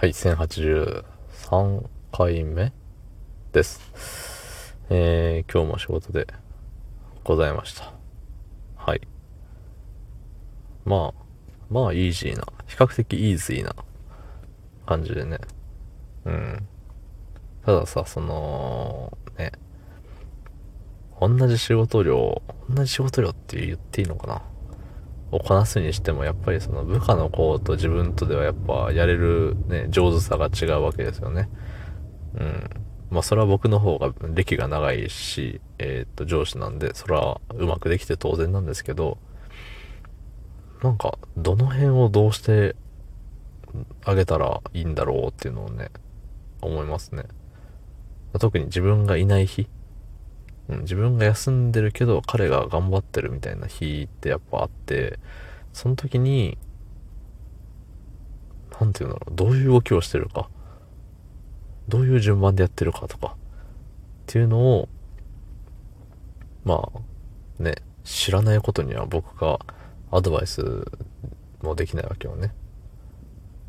はい、1083回目です。えー、今日も仕事でございました。はい。まあ、まあ、イージーな、比較的イージーな感じでね。うん。たださ、その、ね、同じ仕事量、同じ仕事量って言っていいのかな？をこなすにしても、やっぱりその部下の子と自分とではやっぱやれるね、上手さが違うわけですよね。うん。まあそれは僕の方が歴が長いし、えー、っと上司なんで、それはうまくできて当然なんですけど、なんか、どの辺をどうしてあげたらいいんだろうっていうのをね、思いますね。特に自分がいない日うん、自分が休んでるけど彼が頑張ってるみたいな日ってやっぱあって、その時に、なんていうんだろう、どういう動きをしてるか、どういう順番でやってるかとか、っていうのを、まあ、ね、知らないことには僕がアドバイスもできないわけよね。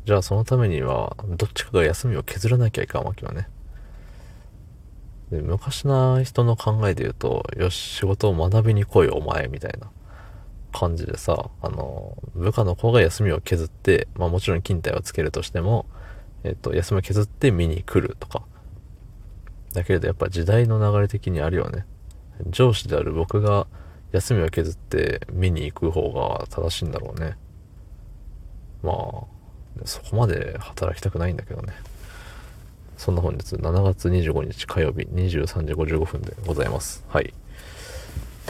じゃあそのためには、どっちかが休みを削らなきゃいかんわけよね。で昔の人の考えで言うと、よし、仕事を学びに来いお前、みたいな感じでさ、あの、部下の子が休みを削って、まあもちろん勤怠をつけるとしても、えっと、休みを削って見に来るとか。だけれどやっぱ時代の流れ的にあるよね。上司である僕が休みを削って見に行く方が正しいんだろうね。まあ、そこまで働きたくないんだけどね。そんな本日7月25日火曜日23時55分でございます。はい。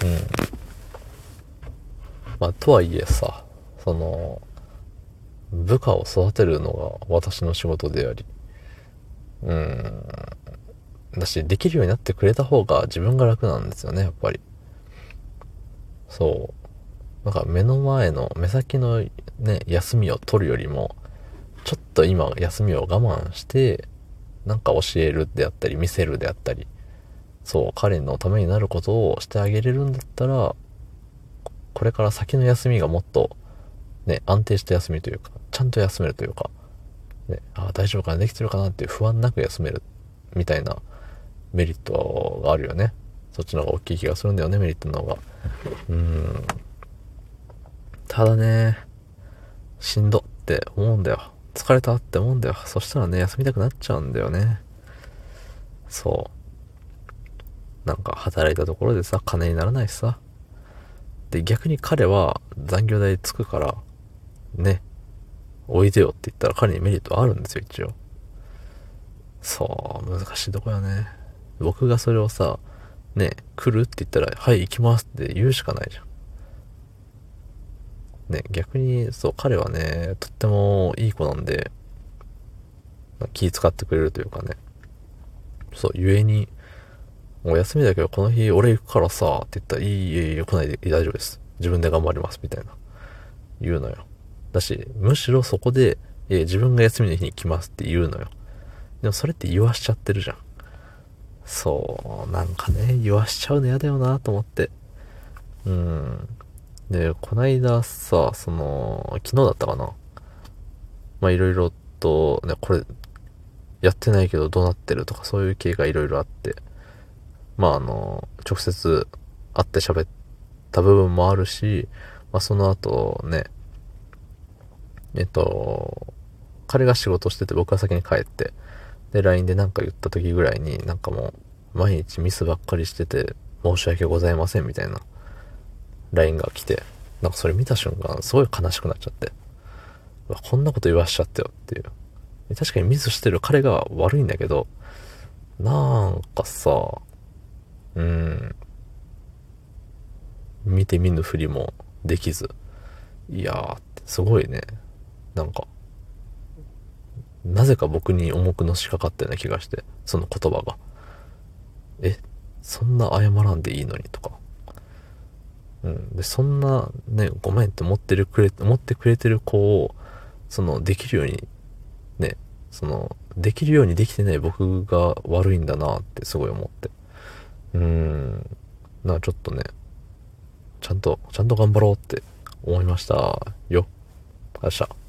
うん。まあ、とはいえさ、その、部下を育てるのが私の仕事であり、うん。だし、できるようになってくれた方が自分が楽なんですよね、やっぱり。そう。なんか目の前の、目先のね、休みを取るよりも、ちょっと今休みを我慢して、なんか教えるであったり、見せるであったり、そう、彼のためになることをしてあげれるんだったら、これから先の休みがもっと、ね、安定した休みというか、ちゃんと休めるというか、ね、ああ、大丈夫かな、できてるかなっていう不安なく休める、みたいなメリットがあるよね。そっちの方が大きい気がするんだよね、メリットの方が。うん。ただね、しんどって思うんだよ。疲れたって思うんだよ。そしたらね、休みたくなっちゃうんだよね。そう。なんか働いたところでさ、金にならないしさ。で、逆に彼は残業代つくから、ね、おいでよって言ったら彼にメリットあるんですよ、一応。そう、難しいとこよね。僕がそれをさ、ね、来るって言ったら、はい、行きますって言うしかないじゃん。ね、逆に、そう、彼はね、とってもいい子なんで、気使ってくれるというかね。そう、ゆえに、もう休みだけどこの日俺行くからさ、って言ったら、いい、いい、いい、来ないで大丈夫です。自分で頑張ります、みたいな。言うのよ。だし、むしろそこで、え自分が休みの日に来ますって言うのよ。でもそれって言わしちゃってるじゃん。そう、なんかね、言わしちゃうの嫌だよなと思って。うん。で、こないださ、その、昨日だったかな。まあいろいろと、ね、これ、やってないけどどうなってるとかそういう系がいろいろあって、まああの、直接会って喋った部分もあるし、まあその後ね、えっと、彼が仕事してて僕は先に帰って、で、LINE で何か言った時ぐらいになんかもう、毎日ミスばっかりしてて、申し訳ございませんみたいな LINE が来て、なんかそれ見た瞬間、すごい悲しくなっちゃって。わこんなこと言わしちゃってよっていう。確かにミスしてる彼が悪いんだけど、なんかさ、うん、見て見ぬふりもできず、いやーってすごいね、なんか、なぜか僕に重くのしかかったような気がして、その言葉が。え、そんな謝らんでいいのにとか。うん。で、そんなね、ごめんって思ってるくれ、思ってくれてる子を、その、できるように、ね、その、できるようにできてない僕が悪いんだなってすごい思って。うーん。な、ちょっとね、ちゃんと、ちゃんと頑張ろうって思いましたよ。よっしゃ。